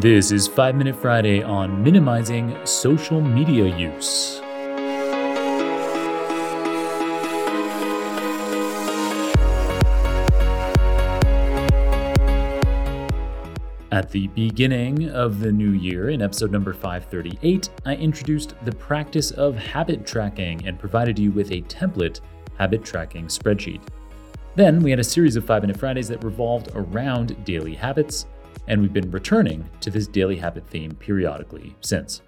This is 5 Minute Friday on minimizing social media use. At the beginning of the new year, in episode number 538, I introduced the practice of habit tracking and provided you with a template habit tracking spreadsheet. Then we had a series of 5 Minute Fridays that revolved around daily habits, and we've been returning to this daily habit theme periodically since.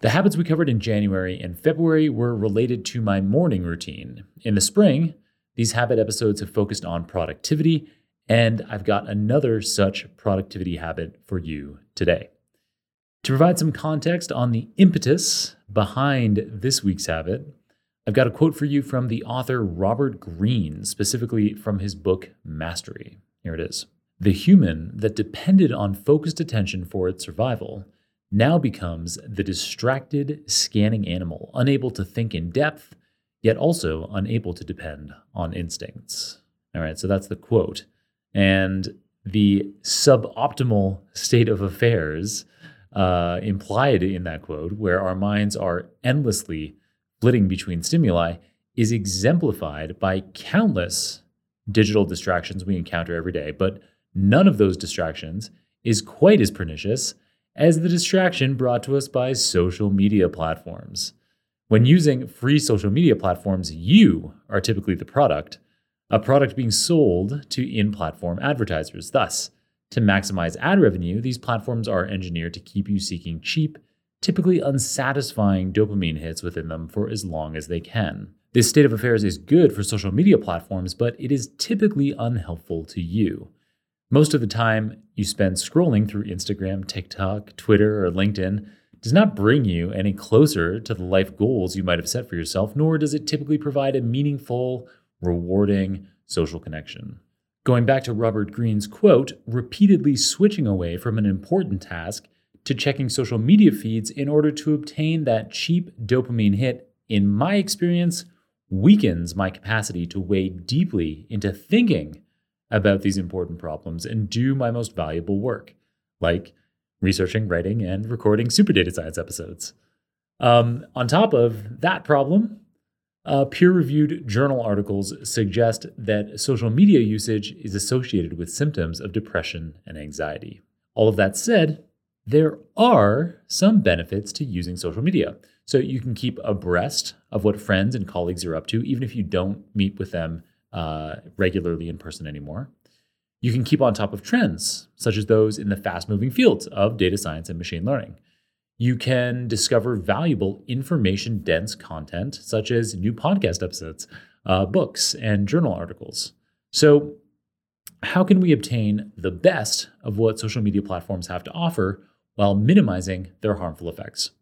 The habits we covered in January and February were related to my morning routine. In the spring, these habit episodes have focused on productivity, and I've got another such productivity habit for you today. To provide some context on the impetus behind this week's habit, I've got a quote for you from the author Robert Greene, specifically from his book Mastery. Here it is. The human that depended on focused attention for its survival now becomes the distracted, scanning animal, unable to think in depth, yet also unable to depend on instincts. All right, so that's the quote. And the suboptimal state of affairs uh, implied in that quote, where our minds are endlessly flitting between stimuli, is exemplified by countless digital distractions we encounter every day. But none of those distractions is quite as pernicious as the distraction brought to us by social media platforms. When using free social media platforms, you are typically the product, a product being sold to in platform advertisers. Thus, to maximize ad revenue, these platforms are engineered to keep you seeking cheap, typically unsatisfying dopamine hits within them for as long as they can. This state of affairs is good for social media platforms, but it is typically unhelpful to you. Most of the time you spend scrolling through Instagram, TikTok, Twitter, or LinkedIn does not bring you any closer to the life goals you might have set for yourself, nor does it typically provide a meaningful, rewarding social connection. Going back to Robert Greene's quote, repeatedly switching away from an important task to checking social media feeds in order to obtain that cheap dopamine hit, in my experience, weakens my capacity to wade deeply into thinking about these important problems and do my most valuable work, like researching, writing, and recording super data science episodes. Um, on top of that problem, uh, peer reviewed journal articles suggest that social media usage is associated with symptoms of depression and anxiety. All of that said, there are some benefits to using social media. So you can keep abreast of what friends and colleagues are up to, even if you don't meet with them uh, regularly in person anymore. You can keep on top of trends, such as those in the fast moving fields of data science and machine learning. You can discover valuable information dense content, such as new podcast episodes, uh, books, and journal articles. So, how can we obtain the best of what social media platforms have to offer while minimizing their harmful effects?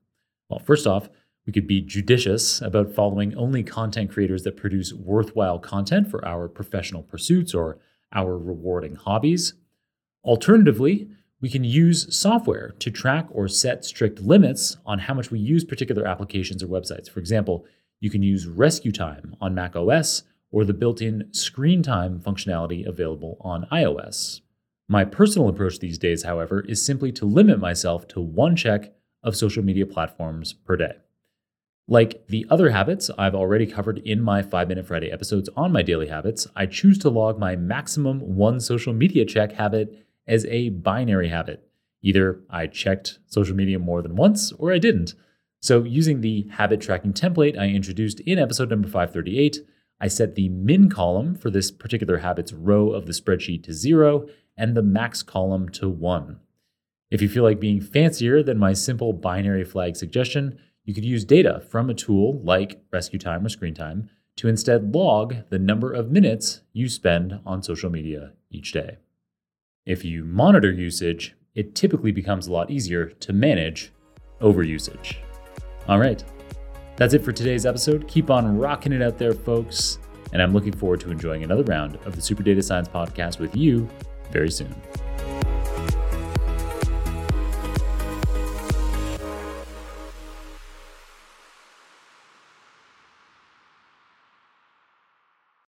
Well, first off, we could be judicious about following only content creators that produce worthwhile content for our professional pursuits or our rewarding hobbies. Alternatively, we can use software to track or set strict limits on how much we use particular applications or websites. For example, you can use Rescue Time on Mac OS or the built in Screen Time functionality available on iOS. My personal approach these days, however, is simply to limit myself to one check of social media platforms per day. Like the other habits I've already covered in my 5 Minute Friday episodes on my daily habits, I choose to log my maximum one social media check habit as a binary habit. Either I checked social media more than once or I didn't. So, using the habit tracking template I introduced in episode number 538, I set the min column for this particular habit's row of the spreadsheet to zero and the max column to one. If you feel like being fancier than my simple binary flag suggestion, you could use data from a tool like Rescue Time or Screen Time to instead log the number of minutes you spend on social media each day. If you monitor usage, it typically becomes a lot easier to manage overusage. All right, that's it for today's episode. Keep on rocking it out there, folks. And I'm looking forward to enjoying another round of the Super Data Science Podcast with you very soon.